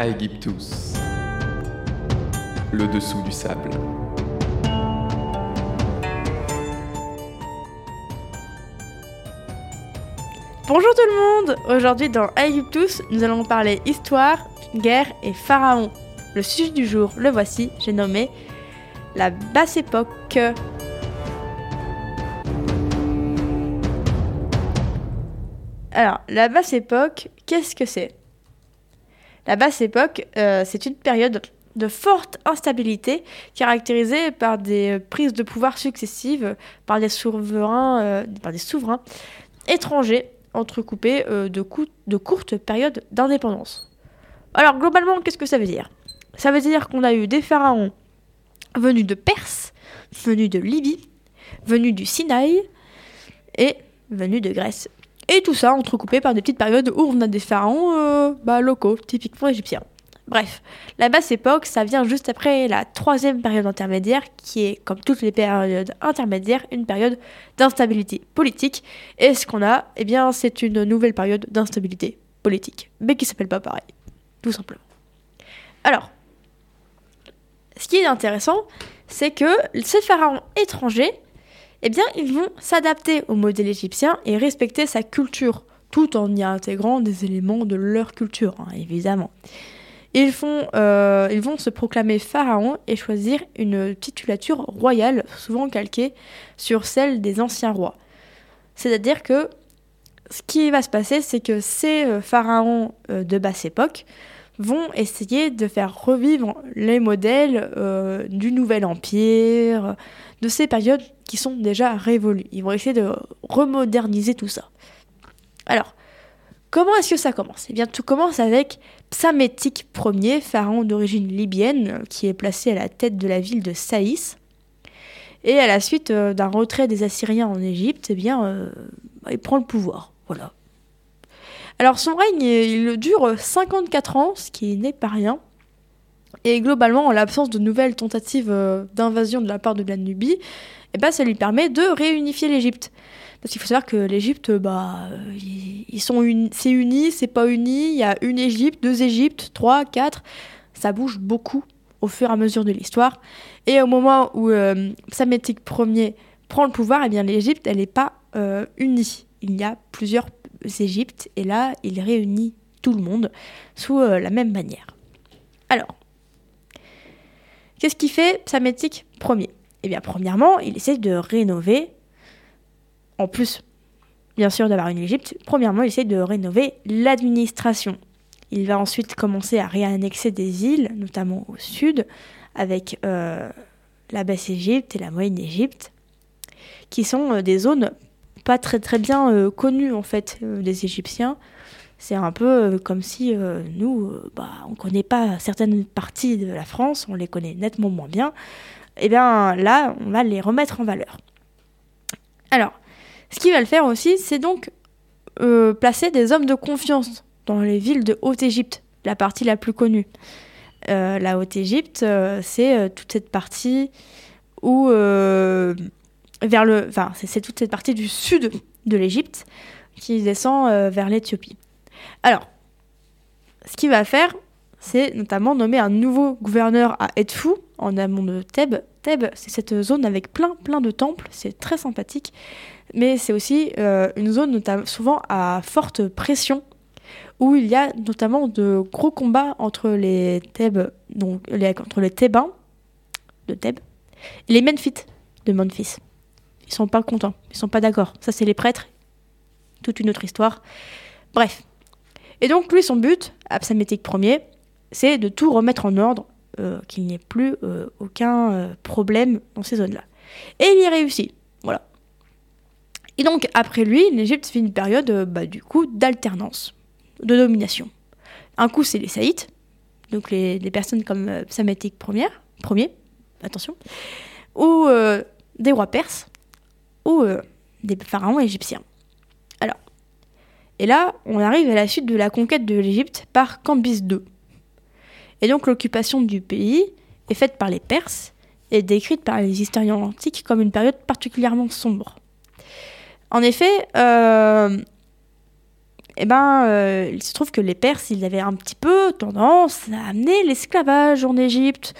Aegyptus. Le dessous du sable. Bonjour tout le monde Aujourd'hui dans Aegyptus, nous allons parler histoire, guerre et pharaon. Le sujet du jour, le voici, j'ai nommé la basse époque. Alors, la basse époque, qu'est-ce que c'est? La basse époque, euh, c'est une période de forte instabilité caractérisée par des prises de pouvoir successives par des souverains, euh, par des souverains étrangers entrecoupés euh, de, de courtes périodes d'indépendance. Alors globalement, qu'est-ce que ça veut dire? Ça veut dire qu'on a eu des pharaons venus de Perse, venus de Libye, venus du Sinaï et venus de Grèce. Et tout ça entrecoupé par des petites périodes où on a des pharaons euh, bah, locaux, typiquement égyptiens. Bref, la basse époque, ça vient juste après la troisième période intermédiaire, qui est, comme toutes les périodes intermédiaires, une période d'instabilité politique. Et ce qu'on a, eh bien, c'est une nouvelle période d'instabilité politique, mais qui s'appelle pas pareil, tout simplement. Alors, ce qui est intéressant, c'est que ces pharaons étrangers, eh bien, ils vont s'adapter au modèle égyptien et respecter sa culture, tout en y intégrant des éléments de leur culture, hein, évidemment. Ils, euh, ils vont se proclamer pharaon et choisir une titulature royale, souvent calquée sur celle des anciens rois. C'est-à-dire que ce qui va se passer, c'est que ces euh, pharaons euh, de basse époque vont essayer de faire revivre les modèles du Nouvel Empire, de ces périodes qui sont déjà révolues. Ils vont essayer de remoderniser tout ça. Alors, comment est-ce que ça commence? Eh bien, tout commence avec Psamétique Ier, pharaon d'origine libyenne, qui est placé à la tête de la ville de Saïs. Et à la suite euh, d'un retrait des Assyriens en Égypte, eh bien, euh, il prend le pouvoir. Voilà. Alors son règne, il dure 54 ans, ce qui n'est pas rien. Et globalement, en l'absence de nouvelles tentatives euh, d'invasion de la part de la Nubie, eh ben, ça lui permet de réunifier l'Égypte. Parce qu'il faut savoir que l'Égypte, bah, ils sont c'est uni, c'est pas uni. Il y a une Égypte, deux Égyptes, trois, quatre. Ça bouge beaucoup au fur et à mesure de l'histoire. Et au moment où euh, Ier prend le pouvoir, eh bien l'Égypte, elle n'est pas euh, unie. Il y a plusieurs Égyptes, et là, il réunit tout le monde sous euh, la même manière. Alors, qu'est-ce qu'il fait Psamétique Ier Eh bien, premièrement, il essaie de rénover en plus, bien sûr, d'avoir une Égypte, premièrement, il essaie de rénover l'administration. Il va ensuite commencer à réannexer des îles, notamment au sud, avec euh, la Basse-Égypte et la Moyenne-Égypte, qui sont euh, des zones très très bien euh, connues en fait des Égyptiens. C'est un peu comme si nous, bah, on connaît pas certaines parties de la France, on les connaît nettement moins bien. Et eh bien là, on va les remettre en valeur. Alors, ce qu'il va le faire aussi, c'est donc euh, placer des hommes de confiance dans les villes de Haute-Égypte, la partie la plus connue. Euh, la Haute-Égypte, euh, c'est toute cette partie où vers le, enfin, c'est toute cette partie du sud de l'Égypte qui descend vers l'Éthiopie. Alors, ce qu'il va faire, c'est notamment nommer un nouveau gouverneur à Edfou, en amont de Thèbes. Thèbes, c'est cette zone avec plein, plein de temples, c'est très sympathique mais c'est aussi euh, une zone souvent à forte pression où il y a notamment de gros combats entre les Thèbes, donc entre les Thébains de Thèbes et les Memphites de Memphis. Ils sont pas contents, ils sont pas d'accord. Ça c'est les prêtres, toute une autre histoire. Bref. Et donc lui son but, Absamétique Ier, c'est de tout remettre en ordre, euh, qu'il n'y ait plus euh, aucun problème dans ces zones-là. Et il y réussit. Voilà. Et donc, après lui, l'Égypte fait une période, euh, bah, du coup, d'alternance, de domination. Un coup, c'est les Saïtes, donc les, personnes comme euh, Psamétique Ier, premier, attention, ou euh, des rois perses, ou des pharaons égyptiens. Alors, et là, on arrive à la suite de la conquête de l'Égypte par Cambyse II. Et donc, l'occupation du pays est faite par les Perses et décrite par les historiens antiques comme une période particulièrement sombre. En effet, euh, eh ben, euh, il se trouve que les Perses, ils avaient un petit peu tendance à amener l'esclavage en Égypte,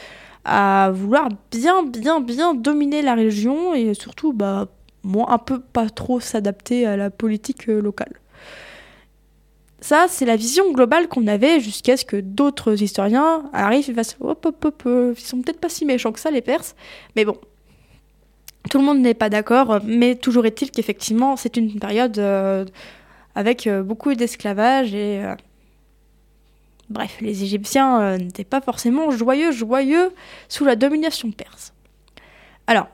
à vouloir bien, bien, bien dominer la région et surtout, bah, moi, un peu pas trop s'adapter à la politique euh, locale. Ça, c'est la vision globale qu'on avait jusqu'à ce que d'autres historiens arrivent et fassent hop, hop, hop, euh, ils sont peut-être pas si méchants que ça, les Perses. Mais bon, tout le monde n'est pas d'accord, mais toujours est-il qu'effectivement, c'est une période euh, avec beaucoup d'esclavage et. bref, les Égyptiens n'étaient pas forcément joyeux, joyeux sous la domination perse. Alors,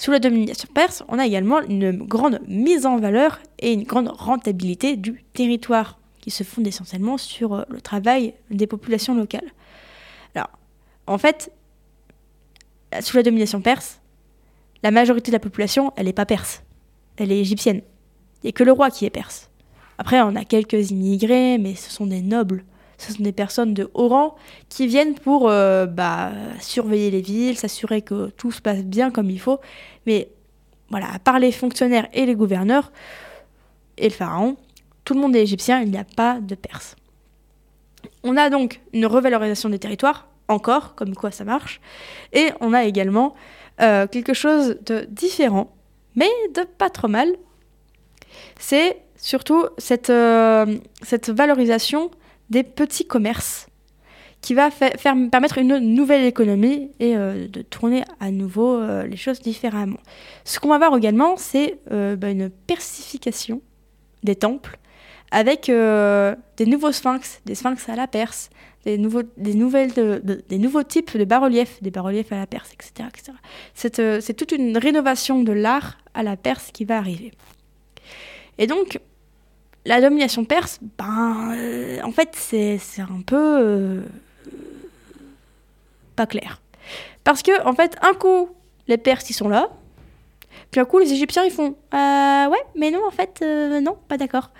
sous la domination perse, on a également une grande mise en valeur et une grande rentabilité du territoire, qui se fonde essentiellement sur euh, le travail des populations locales. Alors, en fait, sous la domination perse, la majorité de la population, elle n'est pas perse, elle est égyptienne. Il n'y a que le roi qui est perse. Après, on a quelques immigrés, mais ce sont des nobles. Ce sont des personnes de haut rang qui viennent pour euh, bah, surveiller les villes, s'assurer que tout se passe bien comme il faut. Mais voilà, à part les fonctionnaires et les gouverneurs et le pharaon, tout le monde est égyptien, il n'y a pas de perse. On a donc une revalorisation des territoires, encore, comme quoi ça marche, et on a également euh, quelque chose de différent, mais de pas trop mal. C'est surtout cette, euh, cette valorisation des petits commerces qui va permettre une nouvelle économie et euh, de tourner à nouveau euh, les choses différemment. Ce qu'on va voir également, c'est euh, bah, une persification des temples avec des nouveaux sphinx, des sphinx à la perse, des nouveaux, nouvelles, de- de- des nouveaux types de bas-reliefs, des bas-reliefs à la perse, etc. c'est toute une rénovation de l'art à la perse qui va arriver. Et donc, la domination perse, ben, euh, en fait, c'est un peu euh, pas clair. Parce que, en fait, un coup, les Perses, ils sont là. Puis un coup, les Égyptiens, ils font euh, Ouais, mais non, en fait, non, pas d'accord.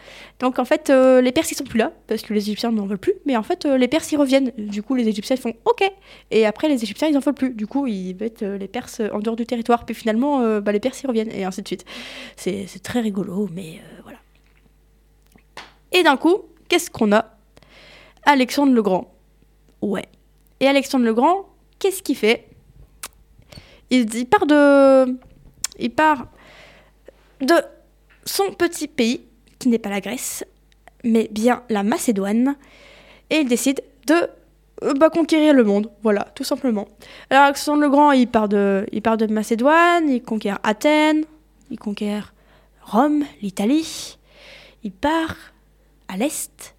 Donc, en fait, les Perses, ils sont plus là, parce que les Égyptiens n'en veulent plus. Mais en fait, les Perses, ils reviennent. Du coup, les Égyptiens, ils font OK. Et après, les Égyptiens, ils en veulent plus. Du coup, ils mettent les Perses en dehors du territoire. Puis finalement, bah, les Perses, ils reviennent. Et ainsi de suite. C'est très rigolo, mais voilà. Et d'un coup, qu'est-ce qu'on a? Alexandre le Grand. Ouais. Et Alexandre le Grand, qu'est-ce qu'il fait? Il, part de. Il part de son petit pays, qui n'est pas la Grèce, mais bien la Macédoine, et il décide de euh, bah, conquérir le monde, voilà, tout simplement. Alors Alexandre le Grand, il part de Macédoine, il conquiert Athènes, il conquiert Rome, l'Italie, il part à l'est,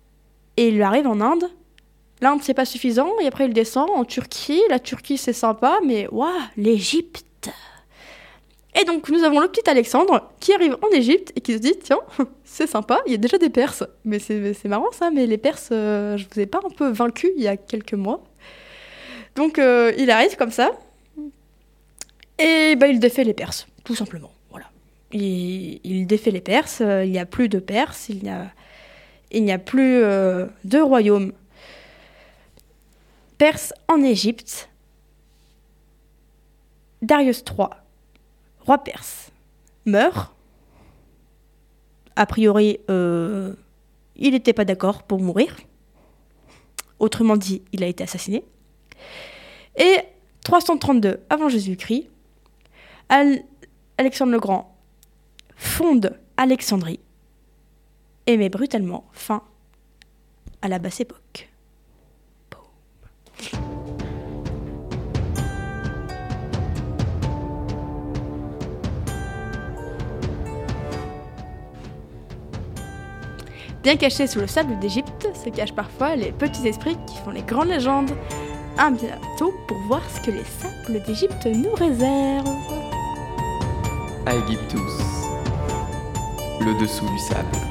et il arrive en Inde. L'Inde, c'est pas suffisant, et après il descend en Turquie. La Turquie, c'est sympa, mais waouh, l'Égypte Et donc, nous avons le petit Alexandre qui arrive en Égypte et qui se dit tiens, c'est sympa, il y a déjà des Perses. Mais c'est marrant ça, mais les Perses, euh, je vous ai pas un peu vaincu il y a quelques mois. Donc, euh, il arrive comme ça, et bah, il défait les Perses, tout simplement. Voilà. Il, il défait les Perses, euh, il n'y a plus de Perses, il n'y a, il n'y a plus euh, de royaume perse en Égypte. Darius III, roi perse, meurt. A priori, euh, il n'était pas d'accord pour mourir. Autrement dit, il a été assassiné. Et 332 avant Jésus-Christ, Al- Alexandre le Grand fonde Alexandrie et met brutalement fin à la basse époque. Bien cachés sous le sable d'Égypte se cachent parfois les petits esprits qui font les grandes légendes. À bientôt pour voir ce que les sables d'Égypte nous réservent. Aegyptus. Le dessous du sable.